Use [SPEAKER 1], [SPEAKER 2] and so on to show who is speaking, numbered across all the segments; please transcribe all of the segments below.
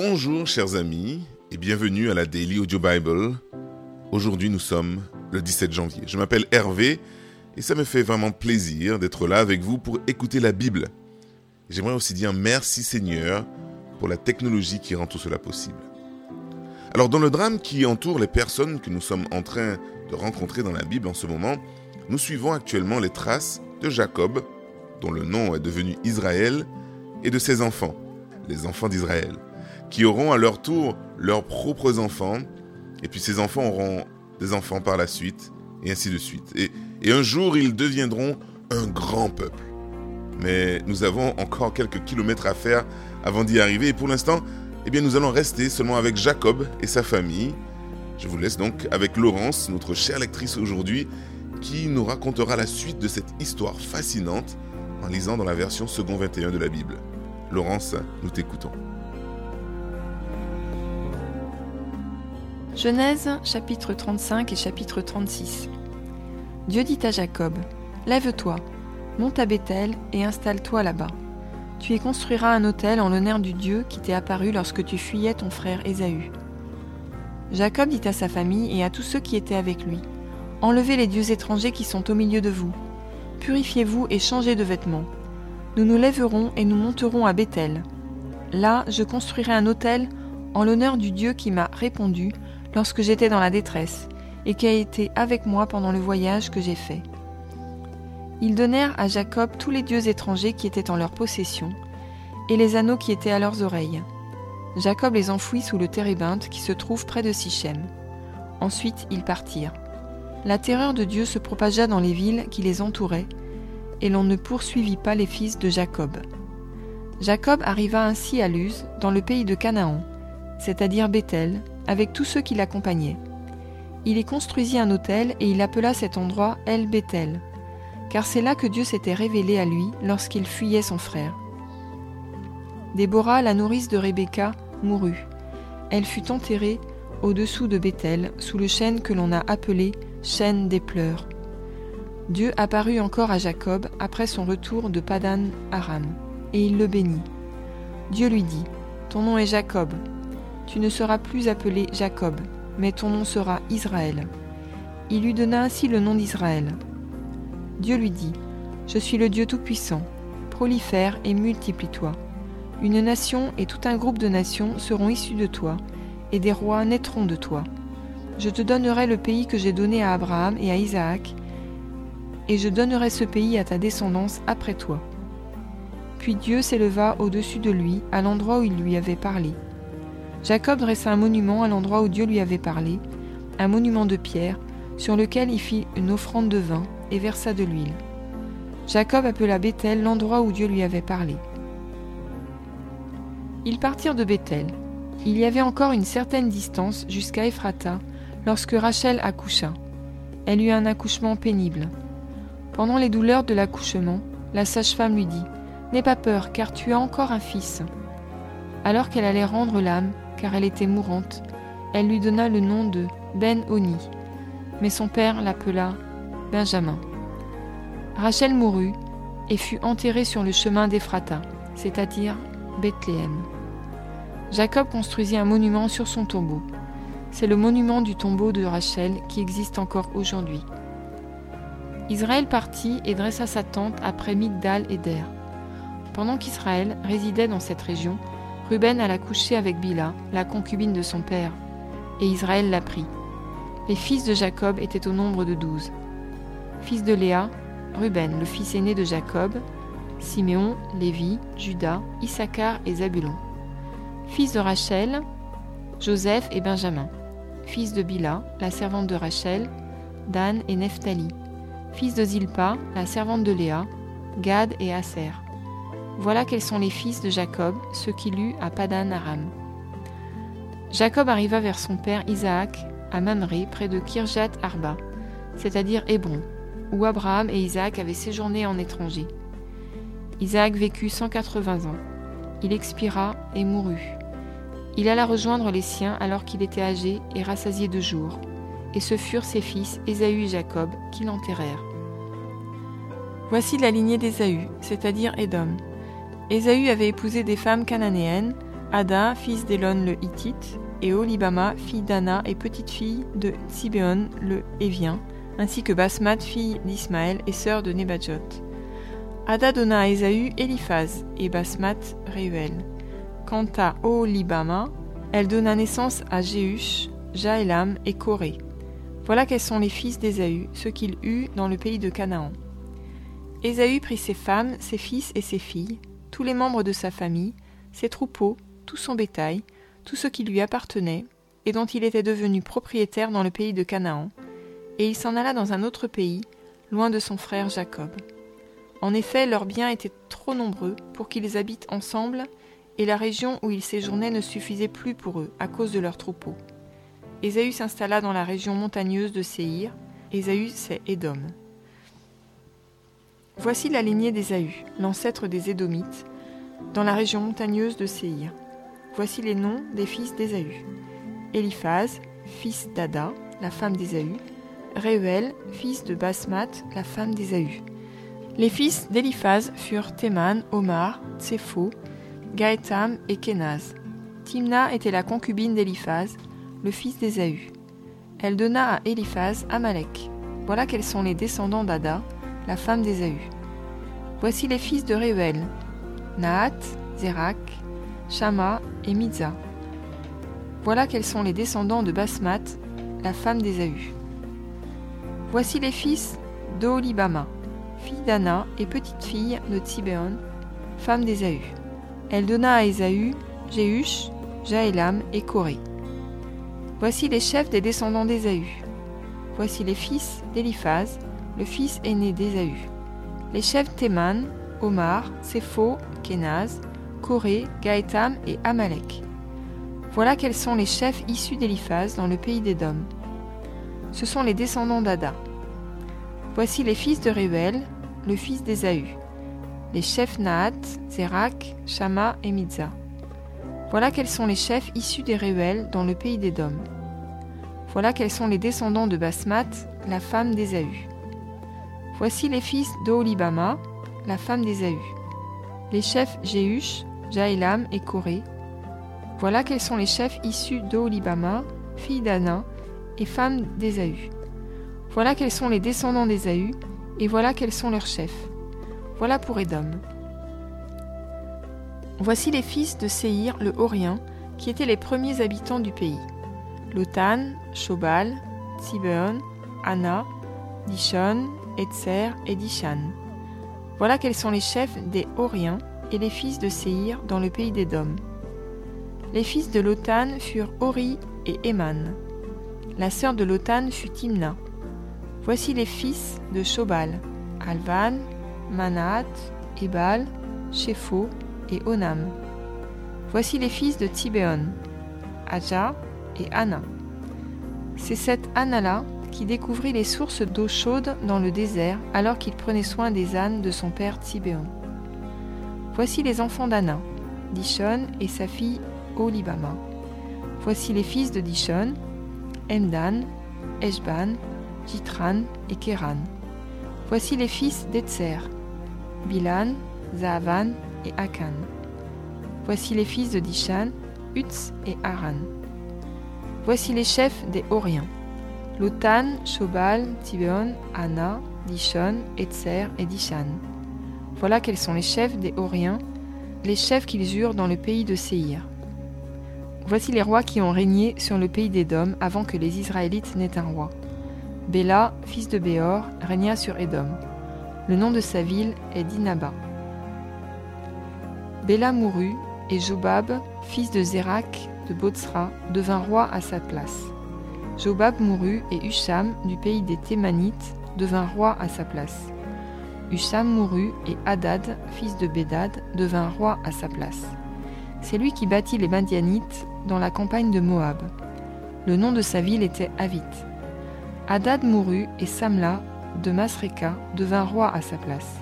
[SPEAKER 1] Bonjour chers amis et bienvenue à la Daily Audio Bible. Aujourd'hui nous sommes le 17 janvier. Je m'appelle Hervé et ça me fait vraiment plaisir d'être là avec vous pour écouter la Bible. J'aimerais aussi dire merci Seigneur pour la technologie qui rend tout cela possible. Alors dans le drame qui entoure les personnes que nous sommes en train de rencontrer dans la Bible en ce moment, nous suivons actuellement les traces de Jacob, dont le nom est devenu Israël, et de ses enfants, les enfants d'Israël qui auront à leur tour leurs propres enfants, et puis ces enfants auront des enfants par la suite, et ainsi de suite. Et, un jour, ils deviendront un grand peuple. Mais nous avons encore quelques kilomètres à faire avant d'y arriver, et pour l'instant, eh bien, nous allons rester seulement avec Jacob et sa famille. Je vous laisse donc avec Laurence, notre chère lectrice aujourd'hui, qui nous racontera la suite de cette histoire fascinante en lisant dans la version second 21 de la Bible. Laurence, nous t'écoutons.
[SPEAKER 2] Genèse chapitre 35 et chapitre 36 Dieu dit à Jacob, Lève-toi, monte à Bethel et installe-toi là-bas. Tu y construiras un autel en l'honneur du Dieu qui t'est apparu lorsque tu fuyais ton frère Ésaü. Jacob dit à sa famille et à tous ceux qui étaient avec lui, Enlevez les dieux étrangers qui sont au milieu de vous. Purifiez-vous et changez de vêtements. Nous nous lèverons et nous monterons à Bethel. Là, je construirai un autel en l'honneur du Dieu qui m'a répondu lorsque j'étais dans la détresse, et qui a été avec moi pendant le voyage que j'ai fait. Ils donnèrent à Jacob tous les dieux étrangers qui étaient en leur possession, et les anneaux qui étaient à leurs oreilles. Jacob les enfouit sous le térébinthe qui se trouve près de Sichem. Ensuite ils partirent. La terreur de Dieu se propagea dans les villes qui les entouraient, et l'on ne poursuivit pas les fils de Jacob. Jacob arriva ainsi à Luz, dans le pays de Canaan, c'est-à-dire Bethel, avec tous ceux qui l'accompagnaient. Il y construisit un hôtel et il appela cet endroit El Bethel, car c'est là que Dieu s'était révélé à lui lorsqu'il fuyait son frère. Déborah, la nourrice de Rebecca, mourut. Elle fut enterrée au-dessous de Bethel, sous le chêne que l'on a appelé chêne des pleurs. Dieu apparut encore à Jacob après son retour de Padan Aram, et il le bénit. Dieu lui dit Ton nom est Jacob, tu ne seras plus appelé Jacob, mais ton nom sera Israël. Il lui donna ainsi le nom d'Israël. Dieu lui dit, Je suis le Dieu Tout-Puissant, prolifère et multiplie-toi. Une nation et tout un groupe de nations seront issus de toi, et des rois naîtront de toi. Je te donnerai le pays que j'ai donné à Abraham et à Isaac, et je donnerai ce pays à ta descendance après toi. Puis Dieu s'éleva au-dessus de lui, à l'endroit où il lui avait parlé. Jacob dressa un monument à l'endroit où Dieu lui avait parlé, un monument de pierre, sur lequel il fit une offrande de vin et versa de l'huile. Jacob appela Bethel l'endroit où Dieu lui avait parlé. Ils partirent de Bethel. Il y avait encore une certaine distance jusqu'à Ephrata lorsque Rachel accoucha. Elle eut un accouchement pénible. Pendant les douleurs de l'accouchement, la sage-femme lui dit N'aie pas peur, car tu as encore un fils. Alors qu'elle allait rendre l'âme, car elle était mourante, elle lui donna le nom de Ben-Oni, mais son père l'appela Benjamin. Rachel mourut et fut enterrée sur le chemin d'Ephrata, c'est-à-dire Bethléem. Jacob construisit un monument sur son tombeau. C'est le monument du tombeau de Rachel qui existe encore aujourd'hui. Israël partit et dressa sa tente après Migdal et Der. Pendant qu'Israël résidait dans cette région, Ruben alla coucher avec Bila, la concubine de son père, et Israël la prit. Les fils de Jacob étaient au nombre de douze. Fils de Léa, Ruben, le fils aîné de Jacob, Siméon, Lévi, Judas, Issachar et Zabulon. Fils de Rachel, Joseph et Benjamin. Fils de Bila, la servante de Rachel, Dan et Nephtali. Fils de Zilpa, la servante de Léa, Gad et Aser. Voilà quels sont les fils de Jacob, ceux qu'il eut à Padan Aram. Jacob arriva vers son père Isaac à Mamré, près de Kirjat Arba, c'est-à-dire Hébron, où Abraham et Isaac avaient séjourné en étranger. Isaac vécut 180 ans. Il expira et mourut. Il alla rejoindre les siens alors qu'il était âgé et rassasié de jours, et ce furent ses fils Ésaü et Jacob qui l'enterrèrent. Voici la lignée d'Ésaü, c'est-à-dire Édom. Ésaü avait épousé des femmes cananéennes, Ada, fils d'Elon le Hittite, et Olibama, fille d'Anna et petite-fille de Tsibéon le Hévien, ainsi que Basmat, fille d'Ismaël et sœur de Nebajot. Ada donna à Ésaü Eliphaz et Basmat Réuel. Quant à Olibama, elle donna naissance à Jéhush, Jaélam et Corée. Voilà quels sont les fils d'Ésaü, ceux qu'il eut dans le pays de Canaan. Ésaü prit ses femmes, ses fils et ses filles, tous les membres de sa famille, ses troupeaux, tout son bétail, tout ce qui lui appartenait, et dont il était devenu propriétaire dans le pays de Canaan, et il s'en alla dans un autre pays, loin de son frère Jacob. En effet, leurs biens étaient trop nombreux pour qu'ils habitent ensemble, et la région où ils séjournaient ne suffisait plus pour eux à cause de leurs troupeaux. Ésaü s'installa dans la région montagneuse de Séhir. Ésaü, c'est Édom. Voici la lignée d'Ésaü, l'ancêtre des Édomites, dans la région montagneuse de Séhir. Voici les noms des fils d'Ésaü. Eliphaz, fils d'Ada, la femme d'Ésaü. Réuel, fils de Basmat, la femme d'Ésaü. Les fils d'Eliphaz furent Théman, Omar, Tsepho, Gaëtam et Kenaz. Timna était la concubine d'Eliphaz, le fils d'Ésaü. Elle donna à Eliphaz Amalek. Voilà quels sont les descendants d'Ada, la femme d'Ésaü. Voici les fils de Réuel, Nahat, Zérak, Shama et Miza. Voilà quels sont les descendants de Basmat, la femme d'Ésaü. Voici les fils d'Olibama, fille d'Anna et petite-fille de Tsibéon, femme d'Ésaü. Elle donna à Ésaü Jéhush, Jaélam et Corée. Voici les chefs des descendants d'Ésaü. Voici les fils d'Eliphaz, le fils aîné d'Ésaü. Les chefs Théman, Omar, Sépho, Kenaz, Corée, Gaëtam et Amalek. Voilà quels sont les chefs issus d'Eliphaz dans le pays d'Édom. Ce sont les descendants d'Ada. Voici les fils de Réuel, le fils d'Ésaü. Les chefs Nahat, Zérak, Shama et Miza. Voilà quels sont les chefs issus des Réuel dans le pays d'Édom. Voilà quels sont les descendants de Basmat, la femme d'Ésaü. Voici les fils d'Olibama, la femme d'Ésaü. Les chefs Jéhush, Jaélam et Corée. Voilà quels sont les chefs issus d'Olibama, fille d'Anna, et femme d'Ésaü. Voilà quels sont les descendants d'Ésaü, et voilà quels sont leurs chefs. Voilà pour Édom. Voici les fils de Séhir le Horien, qui étaient les premiers habitants du pays. Lotan, Shobal, Tsibeon, Anna, Dishon, Etzer et Dishan. Voilà quels sont les chefs des Horiens et les fils de Séhir dans le pays d'Édom. Les fils de Lotan furent Ori et Eman. La sœur de Lotan fut Timna. Voici les fils de Shobal, Alvan, Manaat, Ebal, Shepho et Onam. Voici les fils de Tibéon, Aja et Anna. C'est cette Anna-là découvrit les sources d'eau chaude dans le désert alors qu'il prenait soin des ânes de son père Tibéon. Voici les enfants d'Anna, Dishon et sa fille Olibama. Voici les fils de Dishon, Emdan, Eshban, Jitran et Kéran. Voici les fils d'Etzer, Bilan, Zaavan et Akan. Voici les fils de Dishan, Utz et Aran. Voici les chefs des Horiens. Lotan, Shobal, Tibéon, Anna, Dishon, Etzer et Dishan. Voilà quels sont les chefs des Horiens, les chefs qu'ils eurent dans le pays de Séhir. Voici les rois qui ont régné sur le pays d'Édom avant que les Israélites n'aient un roi. Béla, fils de Béor, régna sur Édom. Le nom de sa ville est Dinaba. Béla mourut, et Jobab, fils de Zérak de Botsra, devint roi à sa place. Jobab mourut, et Husham, du pays des Thémanites, devint roi à sa place. Husham mourut, et Hadad, fils de Bédad, devint roi à sa place. C'est lui qui bâtit les Madianites dans la campagne de Moab. Le nom de sa ville était Avit. Hadad mourut, et Samla, de Masreka, devint roi à sa place.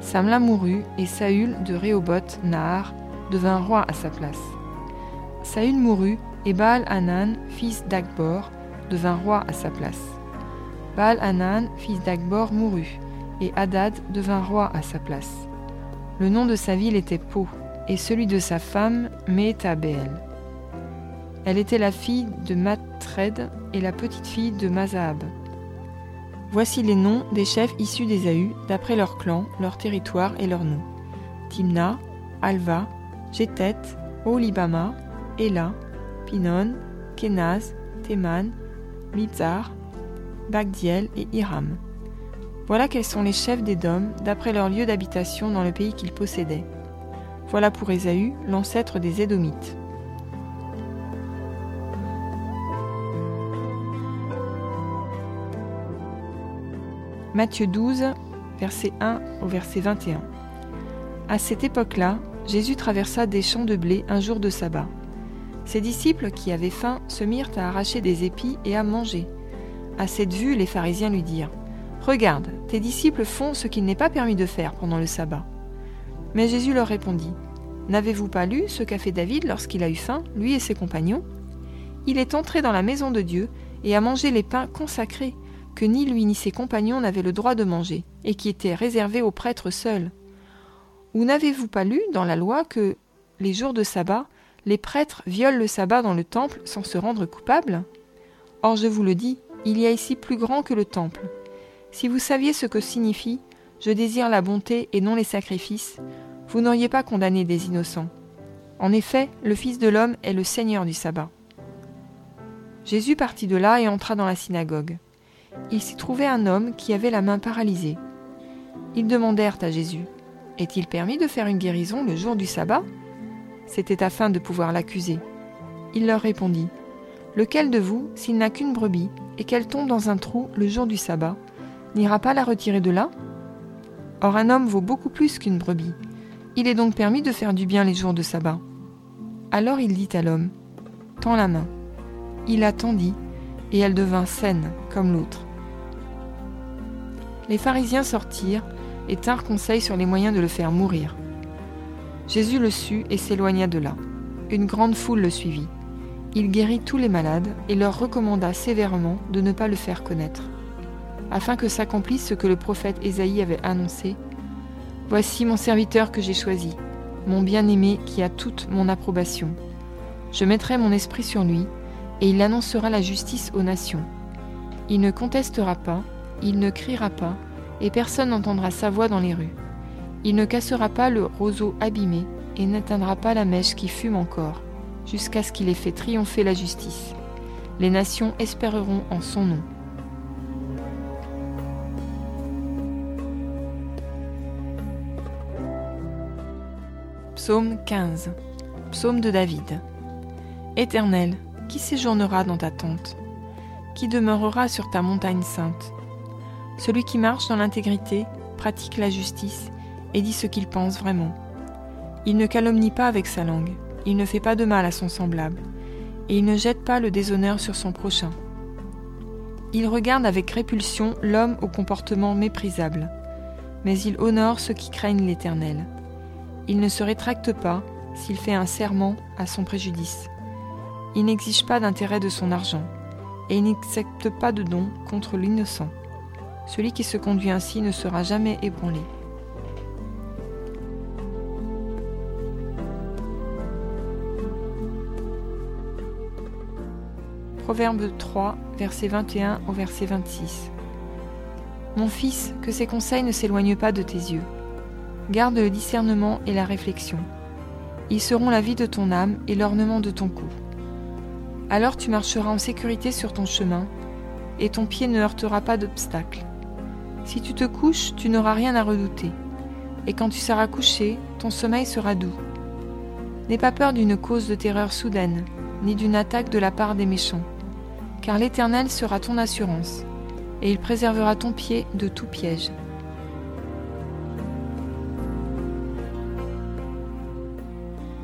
[SPEAKER 2] Samla mourut, et Saül de Rehoboth Nahar devint roi à sa place. Saül mourut, et Baal Hanan, fils d'Akbor, devint roi à sa place. Baal Hanan, fils d'Akbor, mourut, et Hadad devint roi à sa place. Le nom de sa ville était Po, et celui de sa femme Métabeel. Elle était la fille de Matred et la petite-fille de Mazahab. Voici les noms des chefs issus d'Ésaü, d'après leur clan, leur territoire et leurs noms. Timna, Alva, Jétet, Olibama, Pinon, Kenaz, Teman, Mizar, Bagdiel et Hiram. Voilà quels sont les chefs d'Édom, d'après leur lieu d'habitation dans le pays qu'ils possédaient. Voilà pour Ésaü, l'ancêtre des Édomites. Matthieu 12, verset 1 au verset 21. À cette époque-là, Jésus traversa des champs de blé un jour de sabbat. Ses disciples, qui avaient faim, se mirent à arracher des épis et à manger. À cette vue, les pharisiens lui dirent Regarde, tes disciples font ce qu'il n'est pas permis de faire pendant le sabbat. Mais Jésus leur répondit N'avez-vous pas lu ce qu'a fait David lorsqu'il a eu faim, lui et ses compagnons? Il est entré dans la maison de Dieu et a mangé les pains consacrés que ni lui ni ses compagnons n'avaient le droit de manger, et qui étaient réservés aux prêtres seuls. Ou n'avez-vous pas lu dans la loi que, les jours de sabbat, les prêtres violent le sabbat dans le temple sans se rendre coupables Or je vous le dis, il y a ici plus grand que le temple. Si vous saviez ce que signifie Je désire la bonté et non les sacrifices, vous n'auriez pas condamné des innocents. En effet, le Fils de l'homme est le Seigneur du sabbat. Jésus partit de là et entra dans la synagogue il s'y trouvait un homme qui avait la main paralysée. Ils demandèrent à Jésus Est-il permis de faire une guérison le jour du sabbat? C'était afin de pouvoir l'accuser. Il leur répondit Lequel de vous, s'il n'a qu'une brebis et qu'elle tombe dans un trou le jour du sabbat, n'ira pas la retirer de là? Or un homme vaut beaucoup plus qu'une brebis. Il est donc permis de faire du bien les jours de sabbat. Alors il dit à l'homme Tends la main. Il la tendit, et elle devint saine comme l'autre. Les pharisiens sortirent et tinrent conseil sur les moyens de le faire mourir. Jésus le sut et s'éloigna de là. Une grande foule le suivit. Il guérit tous les malades et leur recommanda sévèrement de ne pas le faire connaître, afin que s'accomplisse ce que le prophète Ésaïe avait annoncé. Voici mon serviteur que j'ai choisi, mon bien-aimé qui a toute mon approbation. Je mettrai mon esprit sur lui, et il annoncera la justice aux nations. Il ne contestera pas, il ne criera pas, et personne n'entendra sa voix dans les rues. Il ne cassera pas le roseau abîmé, et n'atteindra pas la mèche qui fume encore, jusqu'à ce qu'il ait fait triompher la justice. Les nations espéreront en son nom. Psaume 15 Psaume de David Éternel, qui séjournera dans ta tente? Qui demeurera sur ta montagne sainte? Celui qui marche dans l'intégrité, pratique la justice et dit ce qu'il pense vraiment. Il ne calomnie pas avec sa langue, il ne fait pas de mal à son semblable, et il ne jette pas le déshonneur sur son prochain. Il regarde avec répulsion l'homme au comportement méprisable, mais il honore ceux qui craignent l'Éternel. Il ne se rétracte pas s'il fait un serment à son préjudice. Il n'exige pas d'intérêt de son argent, et il n'accepte pas de don contre l'innocent. Celui qui se conduit ainsi ne sera jamais ébranlé. Proverbe 3, verset 21 au verset 26. Mon fils, que ces conseils ne s'éloignent pas de tes yeux. Garde le discernement et la réflexion. Ils seront la vie de ton âme et l'ornement de ton cou. Alors tu marcheras en sécurité sur ton chemin, et ton pied ne heurtera pas d'obstacle. Si tu te couches, tu n'auras rien à redouter. Et quand tu seras couché, ton sommeil sera doux. N'aie pas peur d'une cause de terreur soudaine, ni d'une attaque de la part des méchants, car l'Éternel sera ton assurance, et il préservera ton pied de tout piège.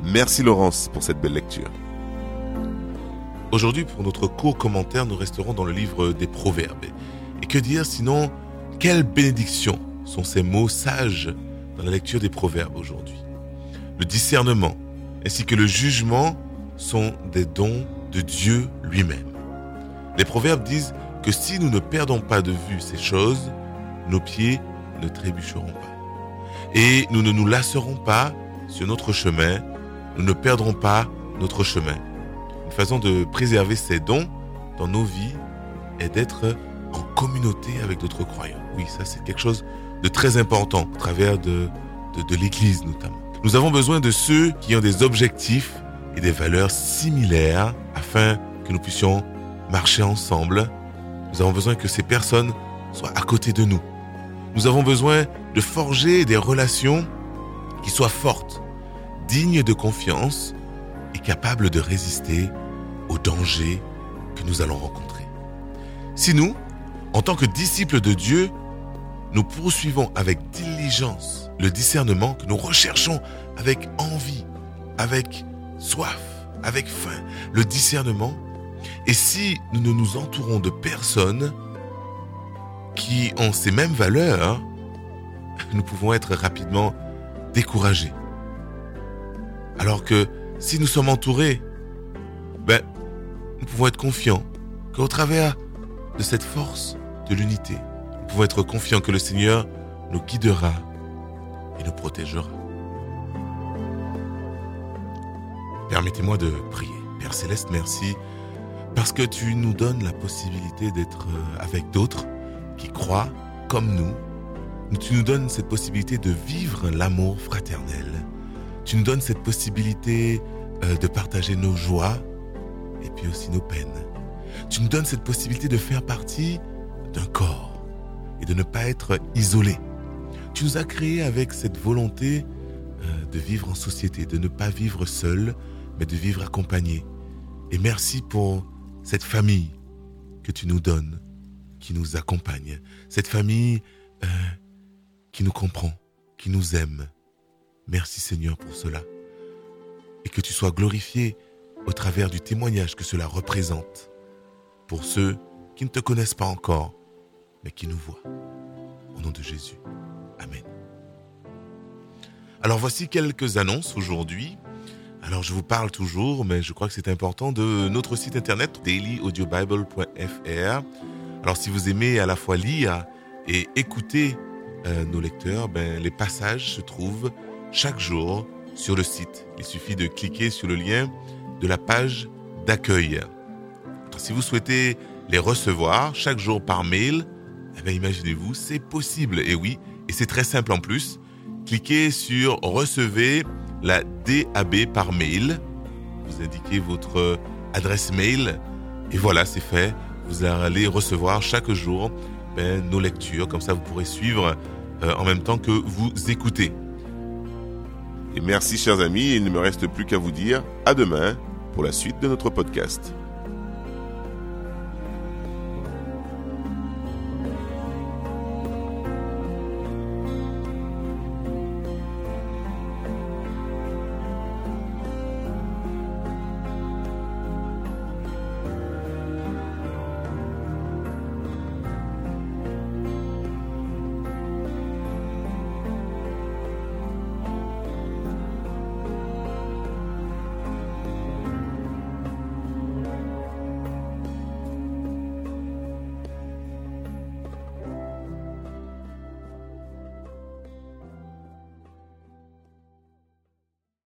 [SPEAKER 3] Merci Laurence pour cette belle lecture. Aujourd'hui, pour notre court commentaire, nous resterons dans le livre des Proverbes. Et que dire sinon quelle bénédiction sont ces mots sages dans la lecture des proverbes aujourd'hui. Le discernement ainsi que le jugement sont des dons de Dieu lui-même. Les proverbes disent que si nous ne perdons pas de vue ces choses, nos pieds ne trébucheront pas. Et nous ne nous lasserons pas sur notre chemin, nous ne perdrons pas notre chemin. Une façon de préserver ces dons dans nos vies est d'être en communauté avec d'autres croyants. Oui, ça c'est quelque chose de très important à travers de, de, de l'Église notamment. Nous avons besoin de ceux qui ont des objectifs et des valeurs similaires afin que nous puissions marcher ensemble. Nous avons besoin que ces personnes soient à côté de nous. Nous avons besoin de forger des relations qui soient fortes, dignes de confiance et capables de résister aux dangers que nous allons rencontrer. Si nous, en tant que disciples de Dieu, nous poursuivons avec diligence le discernement que nous recherchons avec envie, avec soif, avec faim, le discernement. Et si nous ne nous entourons de personnes qui ont ces mêmes valeurs, nous pouvons être rapidement découragés. Alors que si nous sommes entourés, ben, nous pouvons être confiants qu'au travers de cette force de l'unité, nous pouvons être confiants que le Seigneur nous guidera et nous protégera. Permettez-moi de prier. Père Céleste, merci parce que tu nous donnes la possibilité d'être euh, avec d'autres qui croient comme nous. Tu nous donnes cette possibilité de vivre l'amour fraternel. Tu nous donnes cette possibilité euh, de partager nos joies et puis aussi nos peines. Tu nous donnes cette possibilité de faire partie d'un corps et de ne pas être isolé. Tu nous as créés avec cette volonté euh, de vivre en société, de ne pas vivre seul, mais de vivre accompagné. Et merci pour cette famille que tu nous donnes, qui nous accompagne, cette famille euh, qui nous comprend, qui nous aime. Merci Seigneur pour cela. Et que tu sois glorifié au travers du témoignage que cela représente pour ceux qui ne te connaissent pas encore, mais qui nous voient. Au nom de Jésus. Amen. Alors voici quelques annonces aujourd'hui. Alors je vous parle toujours, mais je crois que c'est important, de notre site internet dailyaudiobible.fr. Alors si vous aimez à la fois lire et écouter euh, nos lecteurs, ben, les passages se trouvent chaque jour sur le site. Il suffit de cliquer sur le lien de la page d'accueil. Si vous souhaitez les recevoir chaque jour par mail, eh bien, imaginez-vous, c'est possible. Et oui, et c'est très simple en plus. Cliquez sur Recevez la DAB par mail. Vous indiquez votre adresse mail et voilà, c'est fait. Vous allez recevoir chaque jour ben, nos lectures. Comme ça, vous pourrez suivre euh, en même temps que vous écoutez.
[SPEAKER 1] Et merci chers amis, il ne me reste plus qu'à vous dire à demain pour la suite de notre podcast.